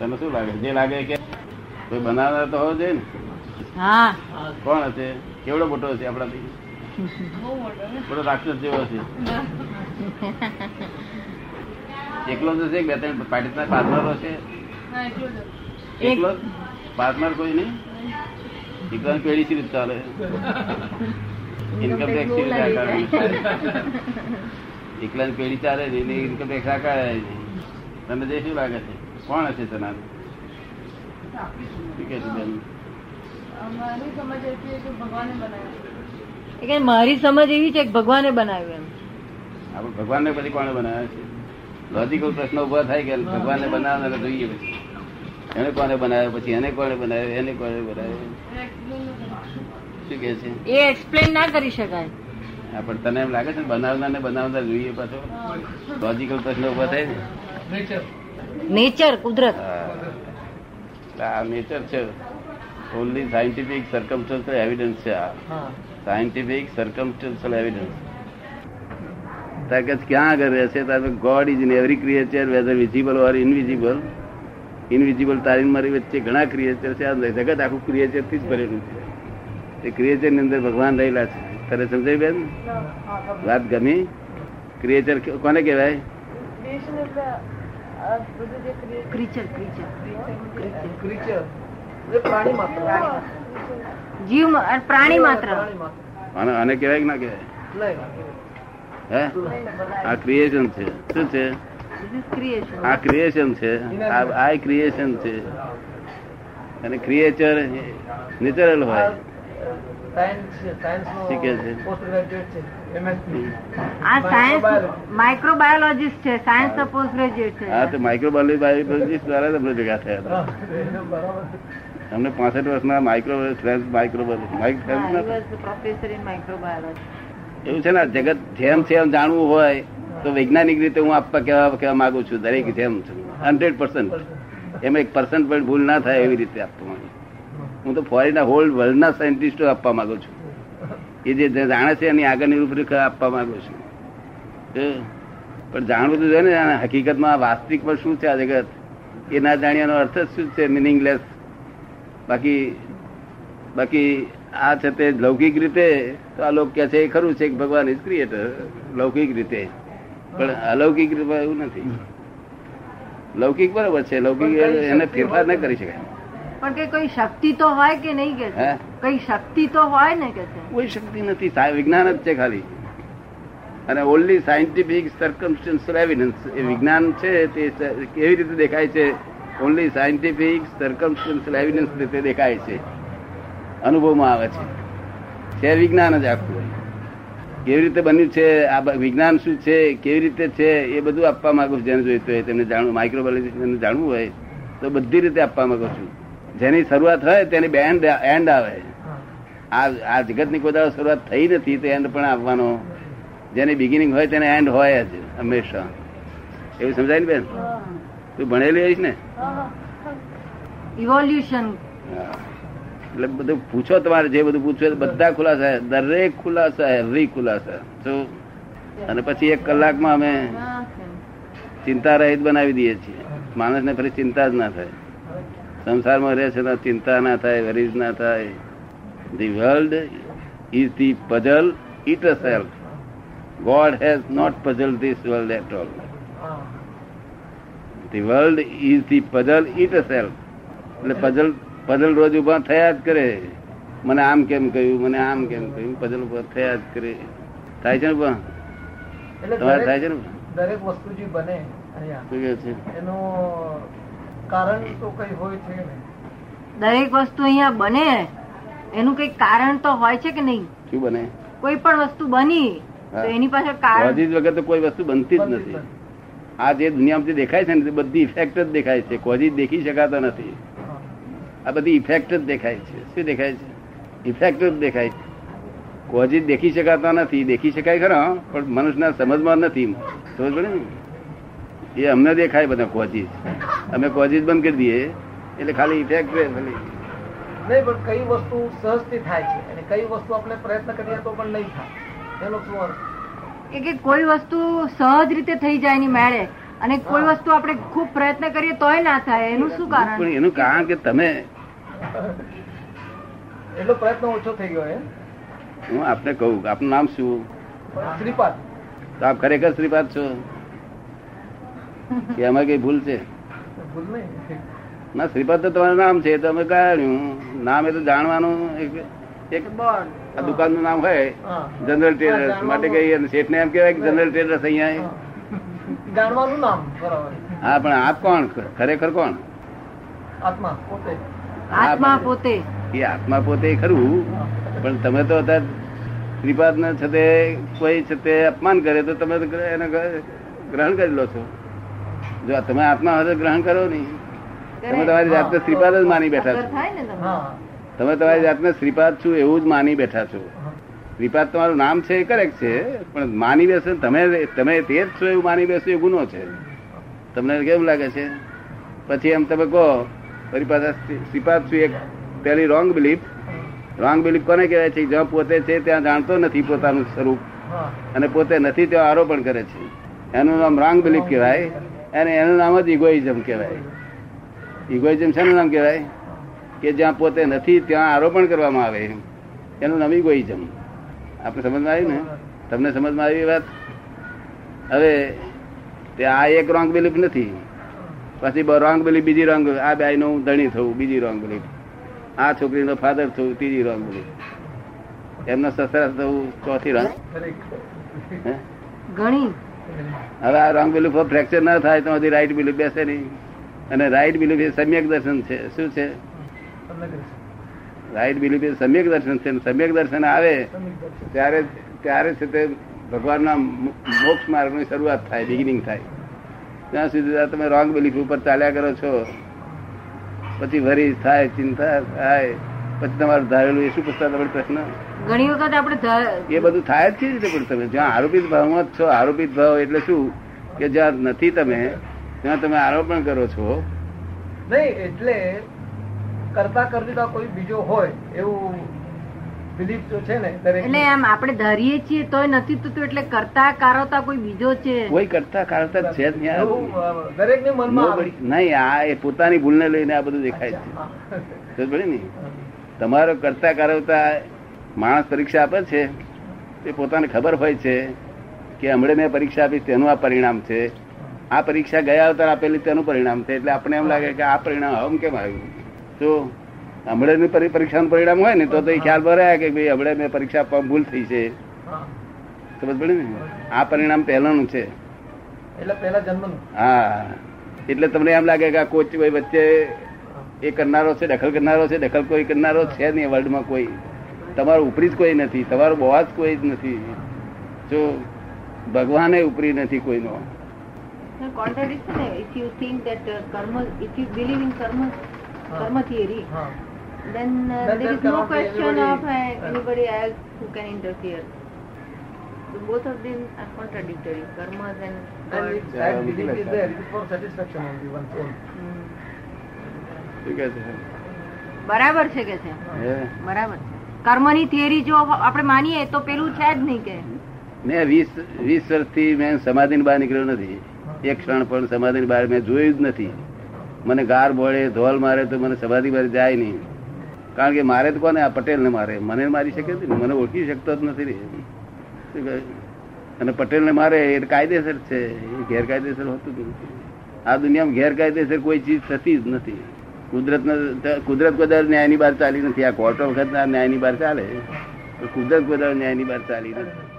તને શું લાગે? જે લાગે કે કોઈ બનાવનાર તો હોવો જોઈએ ને. હા. કોણ હશે? કેવડો મોટો હશે આપણાથી? મોટો રાક્ષસ જેવો હશે. એકલો જ હશે કે બે ત્રણ પાર્ટનર પાર્ટનર હશે એકલો પાર્ટનર કોઈ નહીં? એકલા પેઢી સી રીતે ચાલે? ઇન્કમ ટેક્સ સી રીતે એકલા એકલાની પેઢી ચાલે ને ઇન્કમ ટેક્સ આકારે નહીં. તમને જે શું લાગે છે? કોણ હશે તમારું? મારી સમજ એવી છે કે ભગવાને બનાવ્યું એમ. આપણે ભગવાનને પછી કોણે બનાવ્યા છે? લોજિકલ પ્રશ્ન ઊભા થાય કે ભગવાનને બનાવનાર જોઈએ પછી. એને કોને બનાવ્યો? પછી એને કોને બનાવ્યો? એને કોને બનાવ્યો? શું કે છે? એ એક્સપ્લેન ના કરી શકાય. હા, પણ તને એમ લાગે છે બનાવનાર ને બનાવનાર જોઈએ પાછો. લોજિકલ પ્રશ્ન ઊભા થાય ને. નેચર કુદરત. આ નેચર છે. ઓનલી સાયન્ટિફિક સર્કમસ્ટન્શિયલ એવિડન્સ છે આ. સાયન્ટિફિક સર્કમસ્ટન્શિયલ એવિડન્સ તાકાત ક્યાં આગળ રહેશે? તારે God is in every creature whether visible or invisible invisible તારી મારી વચ્ચે ઘણા ક્રિએચર છે. આ જગત આખું ક્રિએચરથી જ ભરેલું છે. તે ક્રિએચરની અંદર ભગવાન રહેલા છે. તને સમજાય બેન? વાત ગમી? ક્રિએચર કોને કહેવાય? જીવ પ્રાણી માત્ર. આને આને કહેવાય કે ના કહેવાય? હે? આ ક્રિએશન છે. શું છે? આ ક્રિએશન છે. આ આ ક્રિએશન છે. અને ક્રિએચર નેચરલ હોય. સાયન્સ છે. સાયન્સ નો પોસ્ટ ગ્રેજ્યુએટ છે એમએસસી આ સાયન્સ માઇક્રોબાયોલોજીસ્ટ છે સાયન્સ નો પોસ્ટ ગ્રેજ્યુએટ હા તો માઇક્રોબાયોલોજીસ્ટ દ્વારા તમને ભેગા થયા હતા. અમને પાસઠ વર્ષના માઇક્રો પ્રોફેસર ઇન માઇક્રોબાયોલોજી એવું છે ને જગત જેમ છે એમ જાણવું હોય તો વૈજ્ઞાનિક રીતે હું આપવા કહેવા કહેવા માંગુ છું દરેક જેમ હંડ્રેડ પર્સન્ટ. એમાં એક પર્સન્ટ પણ ભૂલ ના થાય એવી રીતે આપવા માંગુ હું તો ફોરેનના હોલ વર્લ્ડના સાયન્ટિસ્ટો આપવા માંગુ છું. એ જે જાણે છે એની આગળની રૂપરેખા આપવા માંગુ છું. પણ જાણવું તો જોઈએ ને હકીકતમાં વાસ્તવિકમાં શું છે આ જગત? એ ના જાણ્યાનો અર્થ જ શું છે? મિનિંગલેસ બાકી બાકી આ છે તે લૌકિક રીતે તો આ લોકો કે છે એ ખરું છે કે ભગવાન ઇઝ ક્રિએટર લૌકિક રીતે. પણ અલૌકિક રીતે એવું નથી. લૌકિક બરોબર છે. લૌકિક એને ફેરફાર ન કરી શકાય. પણ કે કોઈ શક્તિ તો હોય કે નહીં કે છે? કઈ શક્તિ તો હોય ને કે છે? કોઈ શક્તિ નથી વિજ્ઞાન જ છે ખાલી. અને ઓનલી સાયન્ટિફિક સર્કમસ્ટન્શિયલ એવિડન્સ એ વિજ્ઞાન છે તે કેવી રીતે દેખાય છે? ઓનલી સાયન્ટિફિક સર્કમસ્ટન્શિયલ એવિડન્સ રીતે દેખાય છે. અનુભવમાં આવે છે. છે વિજ્ઞાન જ આખું. કેવી રીતે બન્યું છે આ વિજ્ઞાન શું છે કેવી રીતે છે એ બધું આપવા માંગુ છું. જેને જોઈતું હોય તેમને જાણવું માઇક્રોબાયોલોજી જાણવું હોય તો બધી રીતે આપવા માંગુ છું. જેની શરૂઆત હોય તેની બે એન્ડ એન્ડ આવે. આ જગત જગતની કોઈ શરૂઆત થઈ નથી તો એન્ડ પણ આવવાનો. જેની બિગિનિંગ હોય તેને એન્ડ હોય જ હંમેશા. એવું સમજાય ને બેન? તું ભણેલી હોઈશ ને? ઇવોલ્યુશન એટલે બધું પૂછો તમારે જે બધું પૂછવું બધા ખુલાસા દરેક ખુલાસા હરી ખુલાસા. જો અને પછી એક કલાકમાં અમે ચિંતા રહિત બનાવી દઈએ છીએ. માણસને ફરી ચિંતા જ ના થાય. સંસારમાં રહે છે ચિંતા ના થાય વરીજ ના થાય. The world is the puzzle itself God has not puzzle this world at all the world is the puzzle itself એટલે પઝલ પઝલ રોજ ઊભા થયા જ કરે. મને આમ કેમ કહ્યું મને આમ કેમ કહ્યું પઝલ ઊભા થયા જ કરે. થાય છે ને પણ? તમારે થાય છે ને? દરેક વસ્તુ જે બને એનું કારણ તો કઈ હોય છે દરેક વસ્તુ અહીંયા બને. એનું કઈ કારણ તો હોય છે કે નહીં? શું બને? કોઈ પણ વસ્તુ બની તો એની પાસે કારણ વગર તો કોઈ વસ્તુ બનતી જ નથી. આ જે દુનિયામાં જે દેખાય છે ને તે બધી ઇફેક્ટ જ દેખાય છે. કોઝિસ દેખી શકાતો નથી. આ બધી ઇફેક્ટ જ દેખાય છે. શું દેખાય છે? ઇફેક્ટ જ દેખાય છે. કોઝિસ દેખી શકાતા નથી. દેખી શકાય ખરા પણ મનુષ્યના સમજમાં નથી. સમજ પડે ને? એ અમને દેખાય બધા કોચીસ અમે કોચીસ બંધ કરી દઈએ. એટલે ખાલી ઇફેક્ટ રહે ખાલી. નહીં પણ કઈ વસ્તુ સહજથી થાય છે? અને કઈ વસ્તુ આપણે પ્રયત્ન કરીએ તો પણ નહીં થાય. એનો શું અર્થ? એ કે કોઈ વસ્તુ સહજ રીતે થઈ જાય ની મેળે અને કોઈ વસ્તુ આપણે ખૂબ પ્રયત્ન કરીએ તોય ના થાય. એનું શું કારણ? પણ એનું કારણ કે તમે એટલો પ્રયત્ન ઓછો થઈ ગયો એમ? હું આપને કહું આપનું નામ શું? શ્રીપાદ. તો આપ ખરેખર શ્રીપાદ છો? કે એમાં કઈ ભૂલ છે? ના શ્રીપદ તો તમારું નામ છે તો અમે કાઢ્યું નામ એ તો જાણવાનું એક આ દુકાનનું નામ હોય જનરલ ટ્રેડર્સ માટે કઈ શેઠને એમ કેવાય કે જનરલ ટ્રેડર્સ અહીંયા જાણવાનું નામ બરાબર. હા પણ આપ કોણ? ખરેખર કોણ? આત્મા પોતે. આત્મા પોતે. એ આત્મા પોતે ખરું. પણ તમે તો અત્યારે શ્રીપાદ ને છે તે કોઈ છે તે અપમાન કરે તો તમે તો એને ગ્રહણ કરી લો છો. જો તમે આત્મા હોય ગ્રહણ કરો નહીં તમે તમારી જાતને શ્રીપાદ જ માની બેઠા છો. તમે તમારી જાતને શ્રીપાદ છું એવું જ માની બેઠા છો. શ્રીપાદ તમારું નામ છે એ કરેક્ટ છે પણ માની બેસો તમે તમે તે જ છો એવું માની બેસો એ ગુનો છે. તમને કેમ લાગે છે? પછી એમ તમે કહો ફરી પાછા શ્રીપાદ છું એક પેલી રોંગ બિલીફ રોંગ બિલીફ કોને કહેવાય છે? જ્યાં પોતે છે ત્યાં જાણતો નથી પોતાનું સ્વરૂપ. અને પોતે નથી ત્યાં આરોપણ કરે છે. એનું નામ રોંગ બિલીફ કહેવાય. અને એનું નામ જ ઇગોઇઝમ કહેવાય. ઇગોઇઝમ શેનું નામ કહેવાય? કે જ્યાં પોતે નથી ત્યાં આરોપણ કરવામાં આવે. એનું નામ ઇગોઇઝમ આપણે સમજમાં આવ્યું ને? તમને સમજમાં આવી વાત? હવે તે આ એક રોંગ બિલીફ નથી. પછી રોંગ બિલીફ બીજી રોંગ આ બે નું ધણી થવું બીજી રોંગ બિલીફ આ છોકરીનો ફાધર થવું ત્રીજી રોંગ બિલીફ એમનો સસરા થવું ચોથી રોંગ ઘણી. હવે આ રોંગ બિલીફ ફ્રેક્ચર ના થાય તો હજી રાઈટ બિલીફ બેસે નહીં. અને રાઈટ બિલીફ એ સમ્યક દર્શન છે. શું છે. રાઈટ બિલીફ એ સમ્યક દર્શન છે. સમ્યક દર્શન આવે ત્યારે ત્યારે છે તે ભગવાનના મોક્ષ માર્ગની શરૂઆત થાય બિગિનિંગ થાય. ત્યાં સુધી તમે રોંગ બિલીફ ઉપર ચાલ્યા કરો છો, પછી વરી થાય, ચિંતા થાય, પછી તમારું ધારેલું એ શું પૂછતા તમે પ્રશ્ન ઘણી વખત આપણે એ બધું થાય જ છે રીતે પણ તમે જ્યાં આરોપિત ભાવમાં જ છો આરોપિત ભાવ એટલે શું? કે જ્યાં નથી તમે ત્યાં તમે આરોપણ કરો છો? નહીં એટલે કરતા કરતા કોઈ બીજો હોય એવું બિલીફ જો છે ને એટલે આમ આપણે ધારીએ છીએ તોય નથી થતું એટલે કરતા કારોતા કોઈ બીજો છે? કોઈ કરતા છે જ નહીં. આ. દરેકની મનમાં નહીં આ એ પોતાની ભૂલને લઈને આ બધું દેખાય છે. સમજ ને. તમારો કરતા કારવતા માણસ પરીક્ષા આપે છે તે પોતાને ખબર હોય છે કે હમણે મેં પરીક્ષા આપી તેનું આ પરિણામ છે. આ પરીક્ષા ગયા અવતાર આપેલી તેનું પરિણામ છે. એટલે આપણે એમ લાગે કે આ પરિણામ હમ કેમ આવ્યું? તો હમણાંની પરી- પરીક્ષાનું પરિણામ હોય ને તો એ ખ્યાલ ભરાયા કે ભાઈ હમણાં મેં પરીક્ષા આપવામાં ભૂલ થઈ છે. ખબર પડે ને? આ પરિણામ પહેલાનું છે. એટલે જન્મનું. હા. એટલે તમને એમ લાગે કે આ કોચ કોઈ વચ્ચે એ કરનારો છે દખલ કરનારો છે? દખલ કોઈ કરનારો છે નહીં વર્લ્ડમાં કોઈ. તમારો ઉપરી જ કોઈ નથી તમારો બોવા જ કોઈ જ નથી જો ભગવાને ઉપરી નથી કોઈનો uh, uh, both of them are contradictory. Karmas and that belief is there, it is for satisfaction only, one's own. શું છે બરાબર છે કે છે હે? બરાબર છે કર્મની થિયરી જો આપણે માનીએ, તો પેલું છે જ નહીં કે. મેં વીસ વીસ વર્ષથી મેં સમાધિની બહાર નીકળ્યો નથી. એક ક્ષણ પણ સમાધિની બહાર મેં જોયું જ નથી. મને ગાર બોળે, ધોલ મારે તો મને સમાધિ બહાર જાય નહીં. કારણ કે મારે તો કોને આ પટેલ ને મારે? મને મારી શકે નહીં. મને ઓળખી શકતો જ નથી અને પટેલ ને મારે એ કાયદેસર છે. એ ગેરકાયદેસર હોતું નથી. આ દુનિયામાં ગેરકાયદેસર કોઈ ચીજ થતી જ નથી. કુદરત કુદરત કદર ન્યાયની બહાર ચાલી નથી. આ કોર્ટ વખત ન્યાયની બહાર ચાલે. કુદરત કદર ન્યાયની બહાર ચાલી નથી.